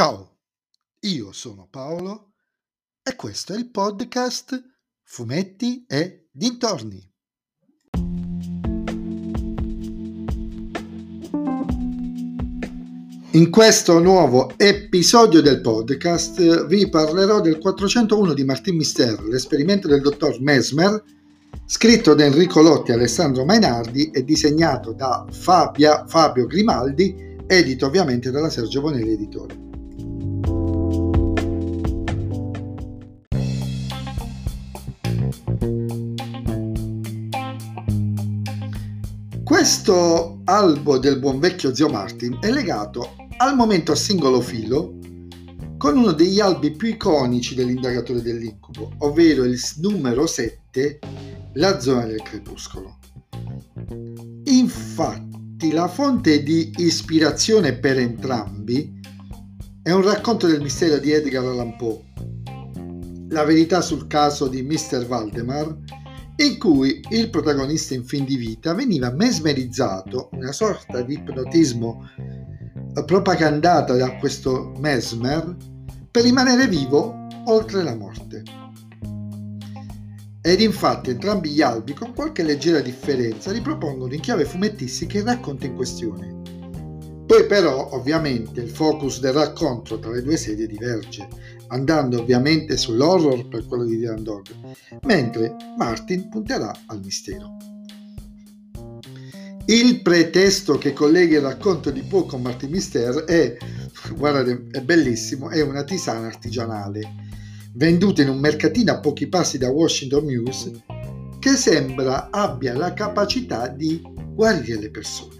Ciao, io sono Paolo e questo è il podcast Fumetti e Dintorni. In questo nuovo episodio del podcast vi parlerò del 401 di Martin Mister, l'esperimento del dottor Mesmer, scritto da Enrico Lotti e Alessandro Mainardi e disegnato da Fabia, Fabio Grimaldi, edito ovviamente dalla Sergio Bonelli Editore. Questo albo del buon vecchio zio Martin è legato al momento a singolo filo con uno degli albi più iconici dell'indagatore dell'incubo, ovvero il numero 7, la zona del crepuscolo. Infatti la fonte di ispirazione per entrambi è un racconto del mistero di Edgar Allan Poe, la verità sul caso di Mr. Valdemar in cui il protagonista in fin di vita veniva mesmerizzato, una sorta di ipnotismo propagandata da questo mesmer, per rimanere vivo oltre la morte. Ed infatti entrambi gli albi, con qualche leggera differenza, ripropongono in chiave fumettistica il racconto in questione. Poi però, ovviamente, il focus del racconto tra le due serie diverge andando ovviamente sull'horror per quello di Dylan Dog, mentre Martin punterà al mistero. Il pretesto che collega il racconto di Poe con Martin Mister è, guardate, è bellissimo, è una tisana artigianale, venduta in un mercatino a pochi passi da Washington News, che sembra abbia la capacità di guarire le persone.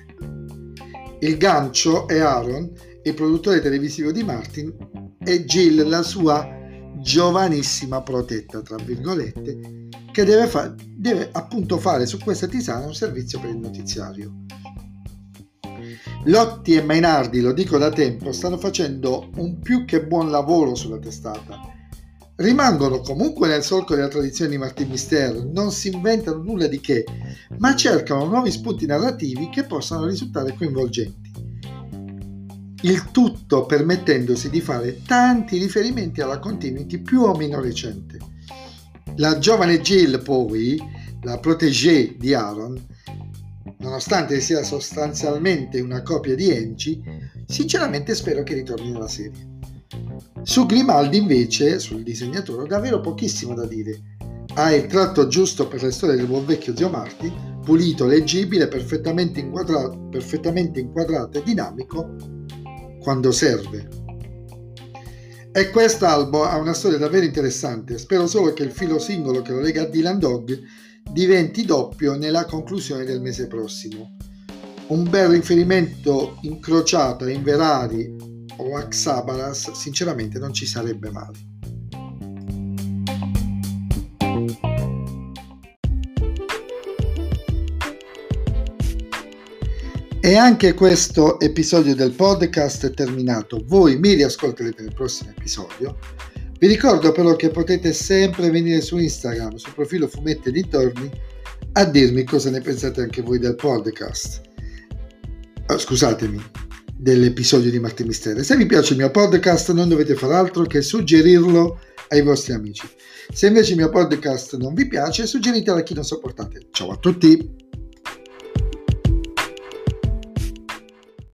Il gancio è Aaron, il produttore televisivo di Martin, e Jill, la sua giovanissima protetta, tra virgolette, che deve, fa- deve appunto fare su questa tisana un servizio per il notiziario. Lotti e Mainardi, lo dico da tempo, stanno facendo un più che buon lavoro sulla testata. Rimangono comunque nel solco della tradizione di Martin Mister, non si inventano nulla di che, ma cercano nuovi spunti narrativi che possano risultare coinvolgenti il tutto permettendosi di fare tanti riferimenti alla continuity più o meno recente. La giovane Jill poi, la protégée di Aaron, nonostante sia sostanzialmente una copia di Angie, sinceramente spero che ritorni nella serie. Su Grimaldi invece, sul disegnatore, ho davvero pochissimo da dire. Ha il tratto giusto per le storie del buon vecchio zio Marty, pulito, leggibile, perfettamente inquadrato, perfettamente inquadrato e dinamico, quando serve. E quest'albo ha una storia davvero interessante, spero solo che il filo singolo che lo lega a Dylan Dog diventi doppio nella conclusione del mese prossimo. Un bel riferimento incrociato a Inverari o a Xabaras sinceramente non ci sarebbe male. E anche questo episodio del podcast è terminato. Voi mi riascolterete nel prossimo episodio. Vi ricordo però che potete sempre venire su Instagram, sul profilo Fumetti e Dintorni, a dirmi cosa ne pensate anche voi del podcast. Oh, scusatemi, dell'episodio di Martin Misteri. Se vi piace il mio podcast non dovete fare altro che suggerirlo ai vostri amici. Se invece il mio podcast non vi piace, suggeritelo a chi non sopportate. Ciao a tutti!